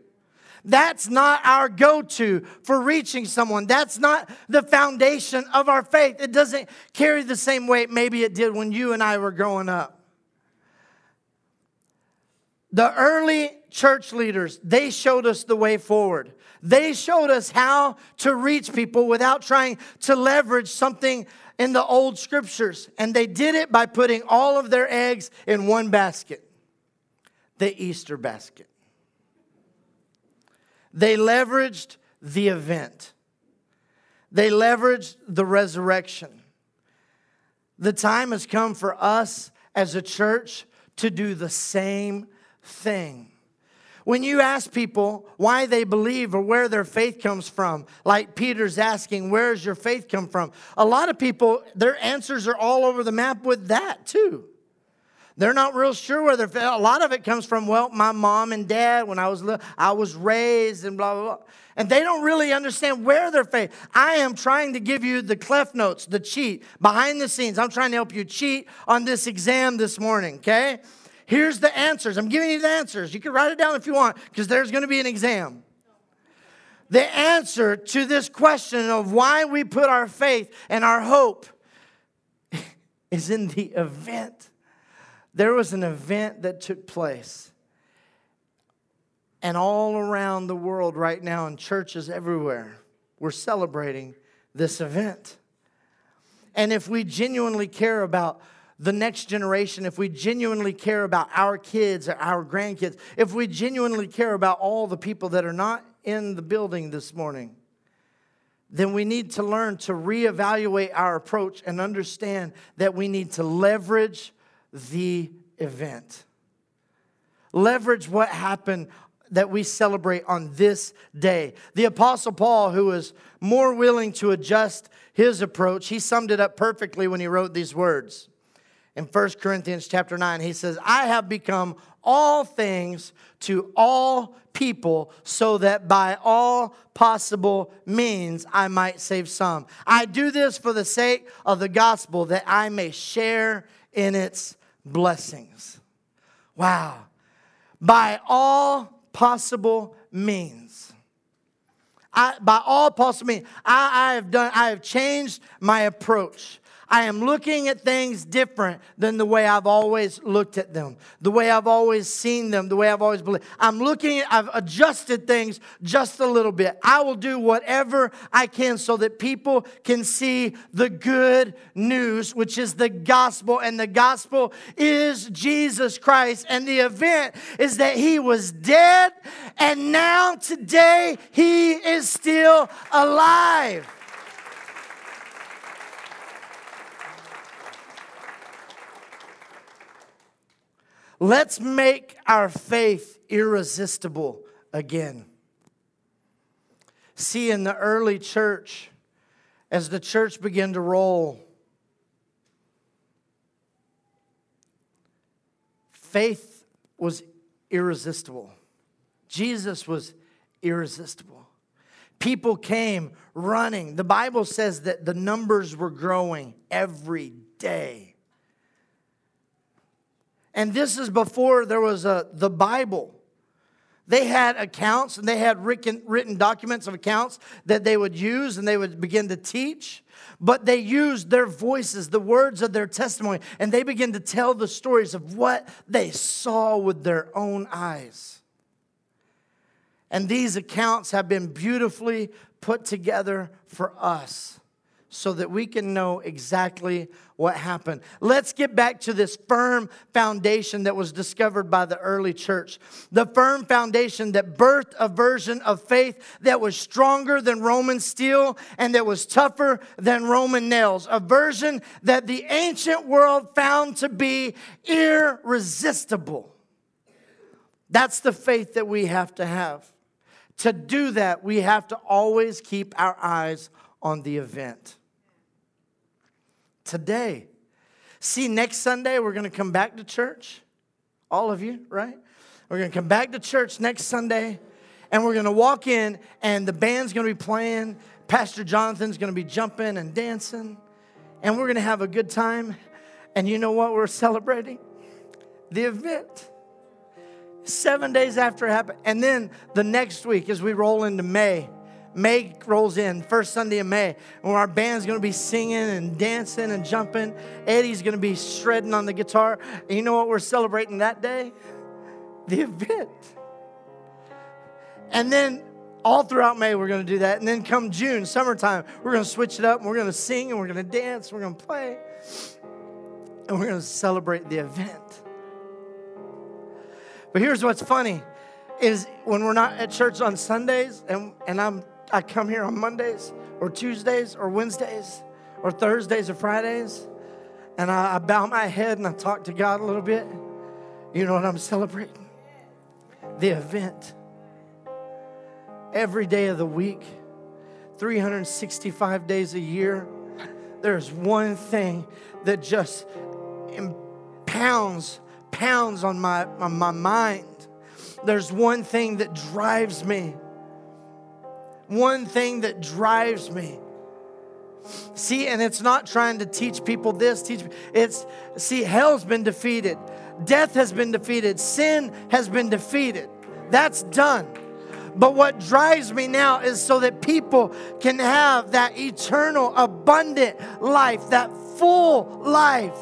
That's not our go to for reaching someone. That's not the foundation of our faith. It doesn't carry the same weight maybe it did when you and I were growing up. The early church leaders, they showed us the way forward. They showed us how to reach people without trying to leverage something in the old scriptures. And they did it by putting all of their eggs in one basket the Easter basket. They leveraged the event, they leveraged the resurrection. The time has come for us as a church to do the same thing. When you ask people why they believe or where their faith comes from, like Peter's asking, Where does your faith come from? A lot of people, their answers are all over the map with that too. They're not real sure where they're. A lot of it comes from well, my mom and dad when I was little, I was raised and blah blah blah, and they don't really understand where their faith. I am trying to give you the Cliff notes, the cheat behind the scenes. I'm trying to help you cheat on this exam this morning. Okay, here's the answers. I'm giving you the answers. You can write it down if you want because there's going to be an exam. The answer to this question of why we put our faith and our hope is in the event there was an event that took place. And all around the world right now, in churches everywhere, we're celebrating this event. And if we genuinely care about the next generation, if we genuinely care about our kids or our grandkids, if we genuinely care about all the people that are not in the building this morning, then we need to learn to reevaluate our approach and understand that we need to leverage the event. Leverage what happened that we celebrate on this day. The Apostle Paul, who was more willing to adjust his approach, he summed it up perfectly when he wrote these words. In 1 Corinthians chapter 9, he says, I have become all things to all people so that by all possible means I might save some. I do this for the sake of the gospel that I may share in its blessings. Wow. By all possible means. I, by all possible means, I, I have done, I have changed my approach. I am looking at things different than the way I've always looked at them, the way I've always seen them, the way I've always believed. I'm looking at, I've adjusted things just a little bit. I will do whatever I can so that people can see the good news, which is the gospel. And the gospel is Jesus Christ. And the event is that he was dead, and now today he is still alive. Let's make our faith irresistible again. See, in the early church, as the church began to roll, faith was irresistible. Jesus was irresistible. People came running. The Bible says that the numbers were growing every day. And this is before there was a, the Bible. They had accounts and they had written, written documents of accounts that they would use and they would begin to teach. But they used their voices, the words of their testimony, and they began to tell the stories of what they saw with their own eyes. And these accounts have been beautifully put together for us so that we can know exactly what happened. Let's get back to this firm foundation that was discovered by the early church. The firm foundation that birthed a version of faith that was stronger than Roman steel and that was tougher than Roman nails. A version that the ancient world found to be irresistible. That's the faith that we have to have. To do that, we have to always keep our eyes on the event. Today. See, next Sunday, we're going to come back to church. All of you, right? We're going to come back to church next Sunday, and we're going to walk in, and the band's going to be playing. Pastor Jonathan's going to be jumping and dancing, and we're going to have a good time. And you know what we're celebrating? The event seven days after it happened. And then the next week, as we roll into May, May rolls in, first Sunday of May, and our band's gonna be singing and dancing and jumping. Eddie's gonna be shredding on the guitar. And you know what we're celebrating that day? The event. And then all throughout May, we're gonna do that. And then come June, summertime, we're gonna switch it up and we're gonna sing and we're gonna dance, we're gonna play, and we're gonna celebrate the event. But here's what's funny is when we're not at church on Sundays and, and I'm I come here on Mondays or Tuesdays or Wednesdays or Thursdays or Fridays and I, I bow my head and I talk to God a little bit. You know what I'm celebrating? The event. Every day of the week, 365 days a year, there's one thing that just pounds pounds on my, on my mind. There's one thing that drives me. One thing that drives me. See, and it's not trying to teach people this, teach it's see, hell's been defeated, death has been defeated, sin has been defeated. That's done. But what drives me now is so that people can have that eternal, abundant life, that full life.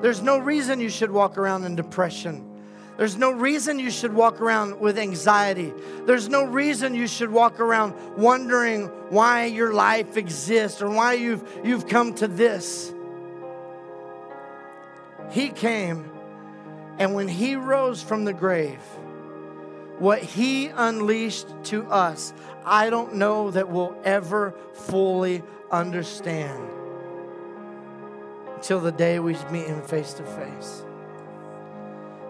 There's no reason you should walk around in depression. There's no reason you should walk around with anxiety. There's no reason you should walk around wondering why your life exists or why you've, you've come to this. He came, and when he rose from the grave, what he unleashed to us, I don't know that we'll ever fully understand until the day we meet him face to face.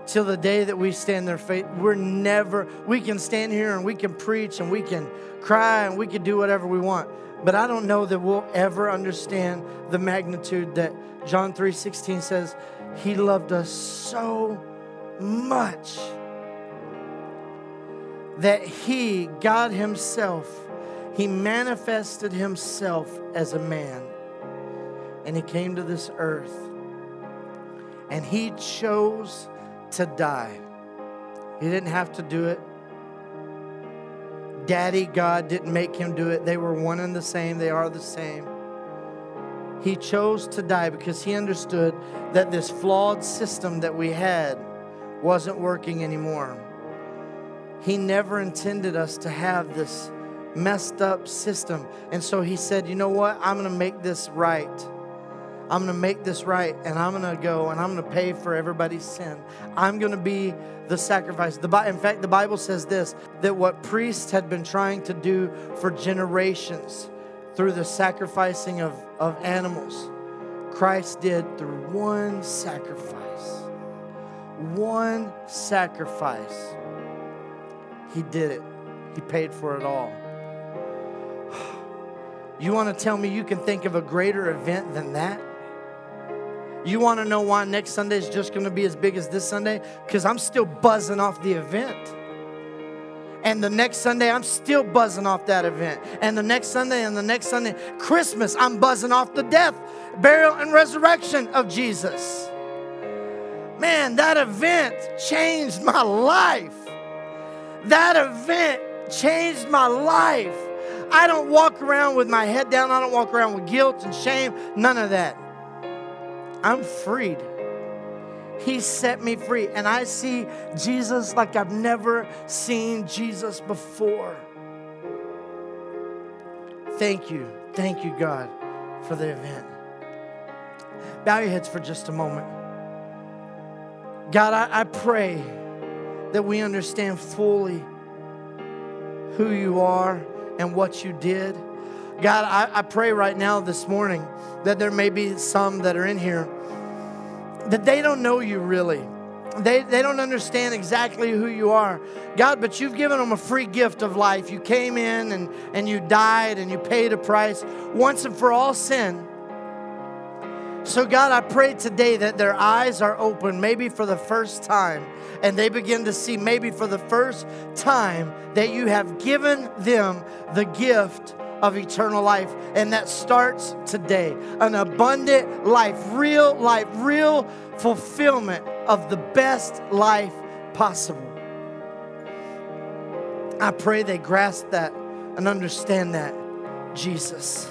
Till the day that we stand there, faith we're never, we can stand here and we can preach and we can cry and we can do whatever we want. But I don't know that we'll ever understand the magnitude that John 3:16 says, He loved us so much that He, God Himself, He manifested Himself as a man and he came to this earth and he chose to die. He didn't have to do it. Daddy God didn't make him do it. They were one and the same, they are the same. He chose to die because he understood that this flawed system that we had wasn't working anymore. He never intended us to have this messed up system. And so he said, You know what? I'm going to make this right. I'm going to make this right and I'm going to go and I'm going to pay for everybody's sin. I'm going to be the sacrifice. The, in fact, the Bible says this that what priests had been trying to do for generations through the sacrificing of, of animals, Christ did through one sacrifice. One sacrifice. He did it, He paid for it all. You want to tell me you can think of a greater event than that? You want to know why next Sunday is just going to be as big as this Sunday? Because I'm still buzzing off the event. And the next Sunday, I'm still buzzing off that event. And the next Sunday, and the next Sunday, Christmas, I'm buzzing off the death, burial, and resurrection of Jesus. Man, that event changed my life. That event changed my life. I don't walk around with my head down. I don't walk around with guilt and shame. None of that. I'm freed. He set me free. And I see Jesus like I've never seen Jesus before. Thank you. Thank you, God, for the event. Bow your heads for just a moment. God, I, I pray that we understand fully who you are and what you did. God, I, I pray right now this morning that there may be some that are in here that they don't know you really. They, they don't understand exactly who you are. God, but you've given them a free gift of life. You came in and, and you died and you paid a price once and for all sin. So, God, I pray today that their eyes are open, maybe for the first time, and they begin to see, maybe for the first time, that you have given them the gift of eternal life. And that starts today. An abundant life, real life, real fulfillment of the best life possible. I pray they grasp that and understand that, Jesus.